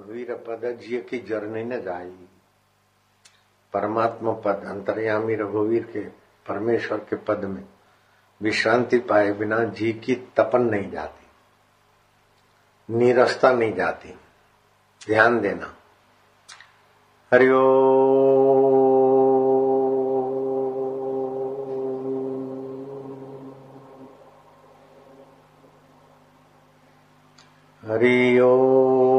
रघुवीर पद जिय की जरनी न जाई परमात्मा पद, अंतर्यामी रघुवीर के परमेश्वर के पद में विश्रांति पाए बिना जी की तपन नहीं जाती। नीरसता नहीं जाती। ध्यान देना। हरिओ हरिओ हरिओ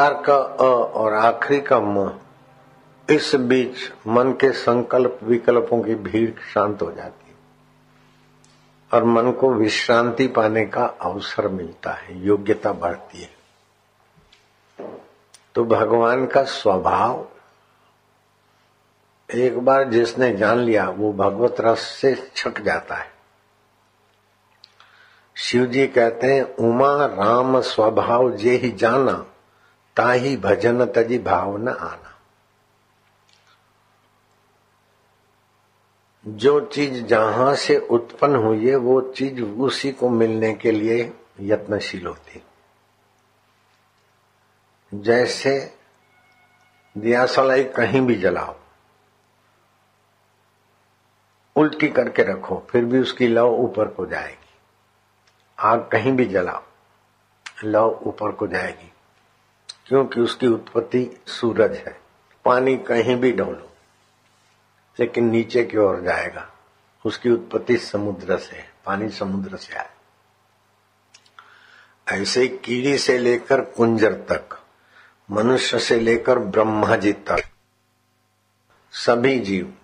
ओमकार का अ और आखिरी का म, इस बीच मन के संकल्प विकल्पों की भीड़ शांत हो जाती है। और मन को विश्रांति पाने का अवसर मिलता है, योग्यता बढ़ती है। तो भगवान का स्वभाव, एक बार जिसने जान लिया, वो भगवत रस से छक जाता है। शिव जी कहते हैं, उमा राम स्वभाव जे ही जाना ताही भजन तजी भावना आना। जो चीज़ जहाँ से उत्पन्न हुई है, वो चीज़ उसी को मिलने के लिए यत्नशील होती जैसे दिया सलाई कहीं भी जलाओ, उल्टी करके रखो, फिर भी उसकी लव ऊपर को जाएगी। आग कहीं भी जलाओ लव ऊपर को जाएगी। क्योंकि उसकी उत्पत्ति सूरज है। पानी कहीं भी डोलो, लेकिन नीचे की ओर जाएगा। उसकी उत्पत्ति समुद्र से है, पानी समुद्र से आए ऐसे कीड़ी से लेकर कुंजर तक, मनुष्य से लेकर ब्रह्मा जी तक, सभी जीव,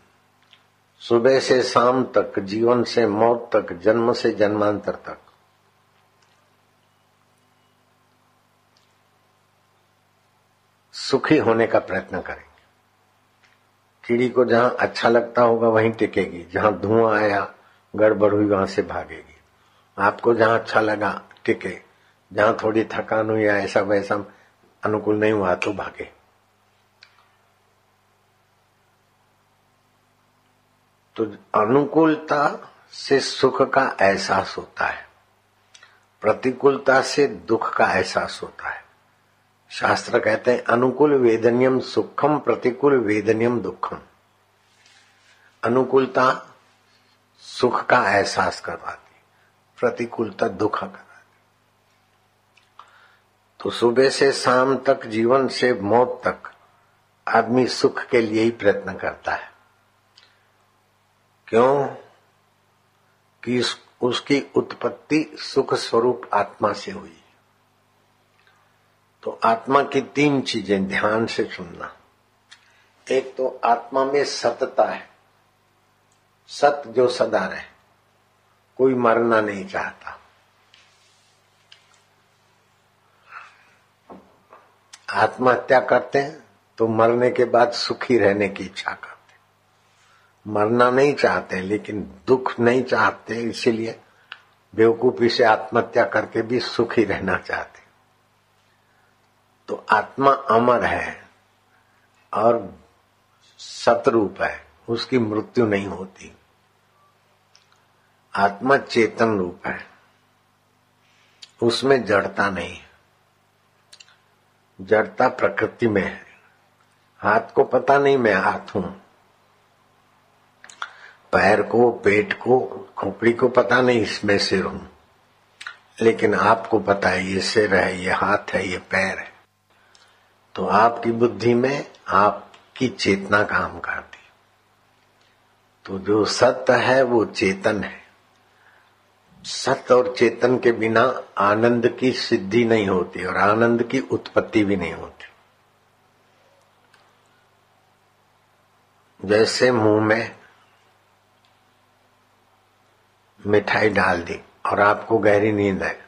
सुबह से शाम तक, जीवन से मौत तक, जन्म से जन्मांतर तक सुखी होने का प्रयत्न करेंगे। कीड़ी को जहाँ अच्छा लगता होगा, वहीं टिकेगी। जहाँ धुआँ आया, गड़बड़ हुई, वहाँ से भागेगी। आपको जहाँ अच्छा लगा, टिके। जहाँ थोड़ी थकान हुई या ऐसा वैसा अनुकूल नहीं हुआ तो भागे। तो अनुकूलता से सुख का एहसास होता है। प्रतिकूलता से दुख का एहसास होता है। शास्त्र कहते हैं, अनुकूल वेदनियम सुखम, प्रतिकूल वेदनियम दुखम। अनुकूलता सुख का एहसास करवाती प्रतिकूलता दुख करवाती तो सुबह से शाम तक, जीवन से मौत तक, आदमी सुख के लिए ही प्रयत्न करता है। क्यों? कि उसकी उत्पत्ति सुख स्वरूप आत्मा से हुई। तो आत्मा की तीन चीज़ें ध्यान से सुनना। एक तो आत्मा में सतता है। सत जो सदा रहे, कोई मरना नहीं चाहता। आत्महत्या करते हैं? तो मरने के बाद सुखी रहने की इच्छा करते मरना नहीं चाहते, लेकिन दुख नहीं चाहते, इसीलिए बेवकूफ़ी से आत्महत्या करके भी सुखी रहना चाहते तो आत्मा अमर है और सतरूप है, उसकी मृत्यु नहीं होती। आत्मा चेतन रूप है, उसमें जड़ता नहीं। जड़ता प्रकृति में है। हाथ को पता नहीं मैं हाथ हूँ। पैर को, पेट को, खोपड़ी को पता नहीं, इसमें सिर हूँ। लेकिन आपको पता है, ये सिर है, ये हाथ है, ये पैर है। तो आपकी बुद्धि में आपकी चेतना काम करती तो जो सत्य है, वो चेतन है। सत्य और चेतन के बिना आनंद की सिद्धि नहीं होती और आनंद की उत्पत्ति भी नहीं होती। जैसे मुँह में मिठाई डाल दी और आपको गहरी नींद है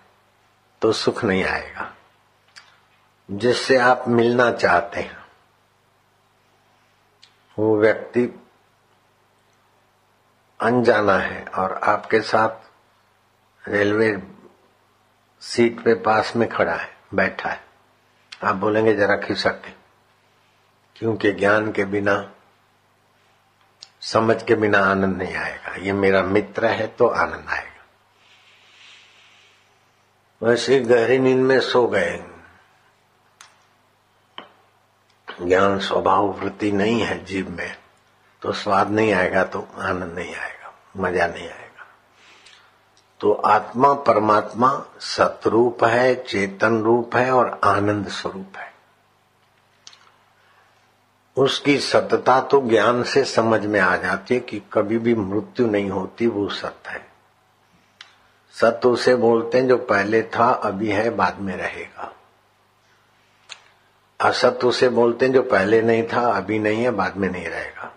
तो सुख नहीं आएगा। जिससे आप मिलना चाहते हैं। वो व्यक्ति अनजाना है और आपके साथ रेलवे सीट पे पास में खड़ा है, बैठा है। आप बोलेंगे, जरा खिसक के। क्योंकि ज्ञान के बिना, समझ के बिना आनंद नहीं आएगा। ये मेरा मित्र है तो आनंद आएगा। वैसे गहरी नींद में सो गए ज्ञान स्वभाव वृत्ति नहीं है जीव में तो स्वाद नहीं आएगा तो आनंद नहीं आएगा, मज़ा नहीं आएगा। तो आत्मा परमात्मा सतरूप है, चेतन रूप है और आनंद स्वरूप है। उसकी सत्यता तो ज्ञान से समझ में आ जाती है कि कभी भी मृत्यु नहीं होती, वो सत्य है। सत्य उसे बोलते हैं जो पहले था, अभी है, बाद में रहेगा। असत्य उसे बोलते हैं जो पहले नहीं था, अभी नहीं है, बाद में नहीं रहेगा।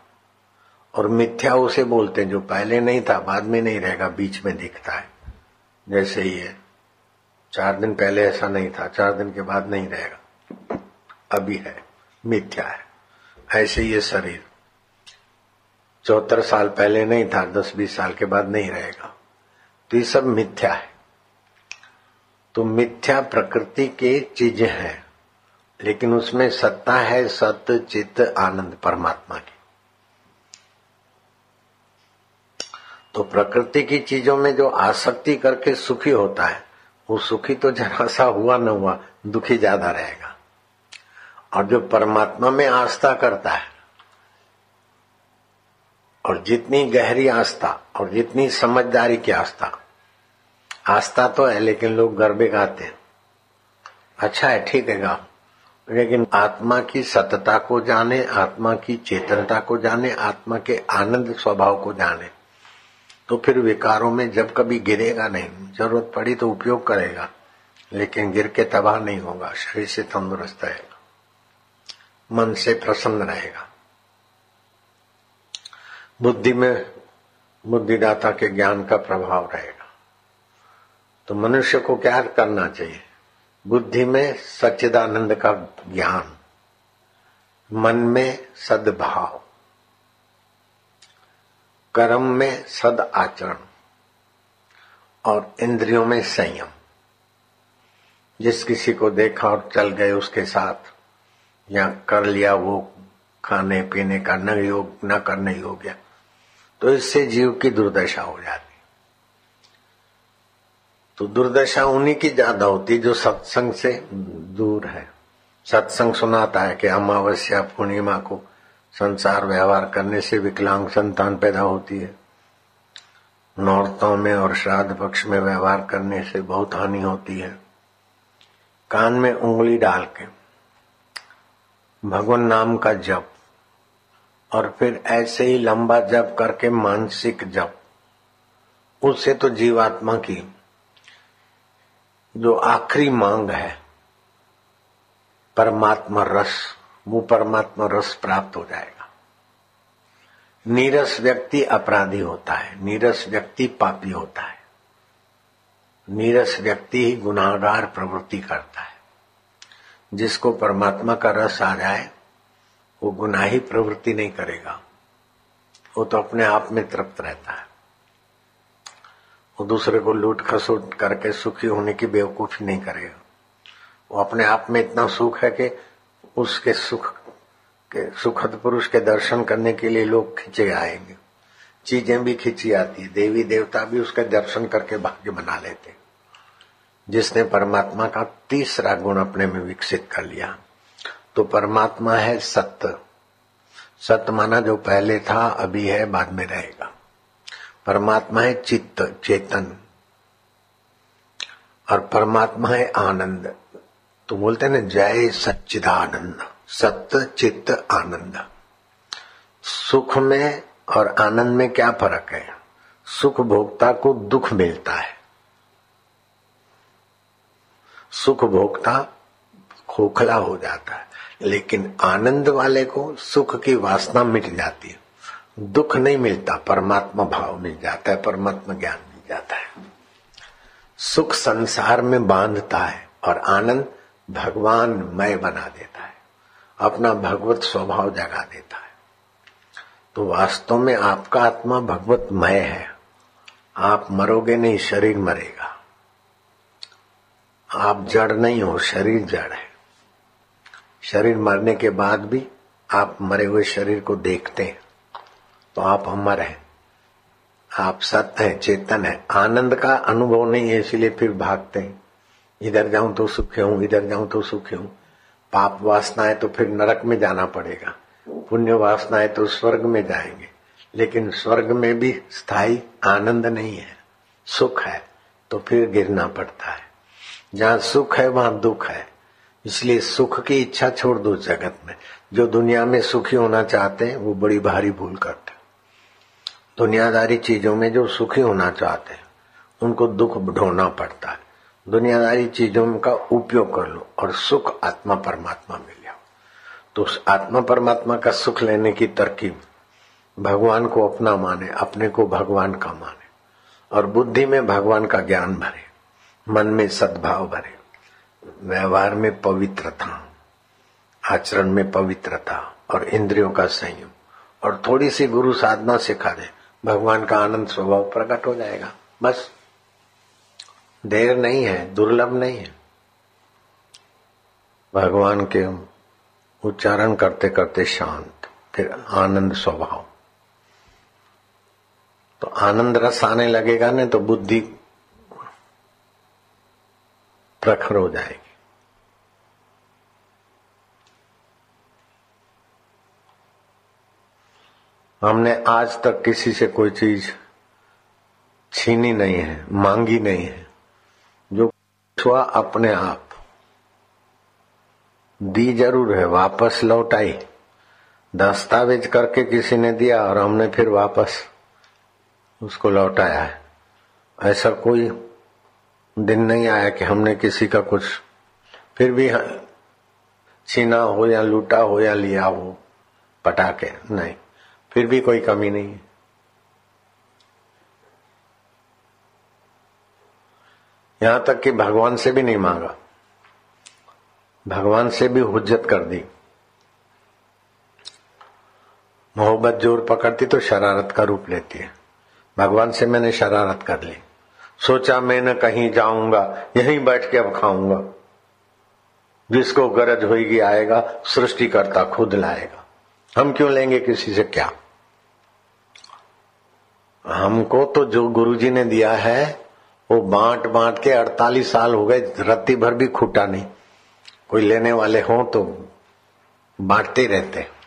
और मिथ्या उसे बोलते हैं जो पहले नहीं था, बाद में नहीं रहेगा, बीच में दिखता है। जैसे ही है। चार दिन पहले ऐसा नहीं था, चार दिन के बाद नहीं रहेगा। अभी है, मिथ्या है। ऐसे ये शरीर। चौहत्तर साल पहले नहीं था, दस बीस साल के बाद नहीं रहेगा। तो ये सब मिथ्या है। तो मिथ्या प्रकृति के चीज़ें हैं। लेकिन उसमें सत्ता है, सत्य, चित्त, आनंद, परमात्मा की। तो प्रकृति की चीज़ों में जो आसक्ति करके सुखी होता है, वो सुखी तो जरा सा हुआ न हुआ, दुखी ज़्यादा रहेगा। और जो परमात्मा में आस्था करता है, और जितनी गहरी आस्था, और जितनी समझदारी की आस्था आस्था तो है, लेकिन लोग गरबे गाते हैं। अच्छा है, ठीक है, गाओ। लेकिन आत्मा की सतता को जाने, आत्मा की चेतनता को जाने, आत्मा के आनंद स्वभाव को जाने। तो फिर विकारों में जब कभी गिरेगा नहीं, ज़रूरत पड़ी तो उपयोग करेगा, लेकिन गिर के तबाह नहीं होगा, शरीर से तंदुरुस्त रहेगा, मन से प्रसन्न रहेगा। बुद्धि में, बुद्धिदाता के ज्ञान का प्रभाव रहेगा। तो मनुष्य को क्या करना चाहिए? बुद्धि में सच्चिदानंद का ज्ञान, मन में सद्भाव, कर्म में सद आचरण और इंद्रियों में संयम। जिस किसी को देखा और चल गए उसके साथ, या कर लिया वो खाने पीने का न योग, न करने योग्य तो इससे जीव की दुर्दशा हो जाती तो दुर्दशा उन्हीं की ज़्यादा होती है जो सत्संग से दूर है। सत्संग सुनाता है कि अमावस्या, पूर्णिमा को संसार व्यवहार करने से विकलांग संतान पैदा होती है। नौरतों में और श्राद्ध पक्ष में व्यवहार करने से बहुत हानि होती है। कान में उंगली डाल के भगवान नाम का जप और फिर ऐसे ही लंबा जप करके मानसिक जप, उससे तो जीवात्मा की जो आखिरी मांग है, परमात्मा रस, वो परमात्मा रस प्राप्त हो जाएगा। नीरस व्यक्ति अपराधी होता है, नीरस व्यक्ति पापी होता है। नीरस व्यक्ति ही गुनाहगार प्रवृत्ति करता है। जिसको परमात्मा का रस आ जाए, वो गुनाही प्रवृत्ति नहीं करेगा। वो तो अपने आप में तृप्त रहता है। वो दूसरे को लूट खसूट करके सुखी होने की बेवकूफ़ी नहीं करेगा। वो अपने आप में इतना सुख है कि उसके सुख, के सुखद पुरुष के दर्शन करने के लिए लोग खींचे आएँगे। चीज़ें भी खींची आती है। देवी देवता भी उसके दर्शन करके भाग्य बना लेते जिसने परमात्मा का तीसरा गुण अपने में विकसित कर लिया। तो परमात्मा है सत्य। सत्य माना जो पहले था, अभी है, बाद में रहेगा। परमात्मा है चित्त, चेतन और परमात्मा है आनंद। तो बोलते हैं ना, जय सच्चिदानंद, सत्य, चित्त, आनंद। सुख में और आनंद में क्या फ़र्क है? सुख भोक्ता को दुख मिलता है। सुख भोक्ता खोखला हो जाता है, लेकिन आनंद वाले को सुख की वासना मिट जाती है। दुख नहीं मिलता, परमात्मा भाव मिल जाता है, परमात्मा ज्ञान मिल जाता है। सुख संसार में बांधता है और आनंद भगवान मय बना देता है, अपना भगवत स्वभाव जगा देता है। तो वास्तव में आपका आत्मा भगवत मय है। आप मरोगे नहीं, शरीर मरेगा। आप जड़ नहीं हो, शरीर जड़ है। शरीर मरने के बाद भी आप मरे हुए शरीर को देखते हैं। तो आप अमर हैं। आप सत्य हैं, चेतन है। आनंद का अनुभव नहीं है, इसलिए फिर भागते हैं। इधर जाऊँ तो सुखी हूँ इधर जाऊँ तो सुखी हूँ पाप वासना है तो फिर नरक में जाना पड़ेगा। पुण्य वासना है तो स्वर्ग में जाएँगे। लेकिन स्वर्ग में भी स्थायी आनंद नहीं है। सुख है तो फिर गिरना पड़ता है। जहाँ सुख है, वहाँ दुख है। इसलिए सुख की इच्छा छोड़ दो जगत में। जो दुनिया में सुखी होना चाहते हैं, वो बड़ी भारी भूल करते दुनियादारी चीज़ों में जो सुखी होना चाहते हैं, उनको दुख ढोना पड़ता है। दुनियादारी चीज़ों का उपयोग कर लो और सुख आत्मा परमात्मा मिल जाओ तो उस आत्मा परमात्मा का सुख लेने की तरकीब, भगवान को अपना माने, अपने को भगवान का माने। और बुद्धि में भगवान का ज्ञान भरे, मन में सद्भाव भरे। व्यवहार में पवित्रता, आचरण में पवित्रता और इंद्रियों का संयम। और थोड़ी सी गुरु साधना सिखा दे भगवान का आनंद स्वभाव प्रकट हो जाएगा। बस। देर नहीं है, दुर्लभ नहीं है। भगवान के उच्चारण करते करते शांत, फिर आनंद स्वभाव। तो आनंद रस आने लगेगा ना तो बुद्धि प्रखर हो जाएगी। हमने आज तक किसी से कोई चीज़ छीनी नहीं है, मांगी नहीं है। जो छुआ अपने आप, दी ज़रूर है, वापस लौटाई दस्तावेज़ करके किसी ने दिया और हमने फिर वापस उसको लौटाया है। ऐसा कोई दिन नहीं आया कि हमने किसी का कुछ फिर भी छीना हो या लूटा हो या लिया हो पटाके नहीं। फिर भी कोई कमी नहीं है। यहाँ तक कि भगवान से भी नहीं मांगा। भगवान से भी हुज्जत कर दी। मोहब्बत ज़ोर पकड़ती तो शरारत का रूप लेती है। भगवान से मैंने शरारत कर ली। सोचा मैं न कहीं जाऊँगा, यहीं बैठ के अब खाऊँगा। जिसको गरज होगी आएगा सृष्टि करता खुद लाएगा। हम क्यों लेंगे किसी से क्या? हमको तो जो गुरुजी ने दिया है, वो बांट बांट के 48 साल हो गए, रत्ती भर भी खूटा नहीं। कोई लेने वाले हो तो बांटते रहते हैं।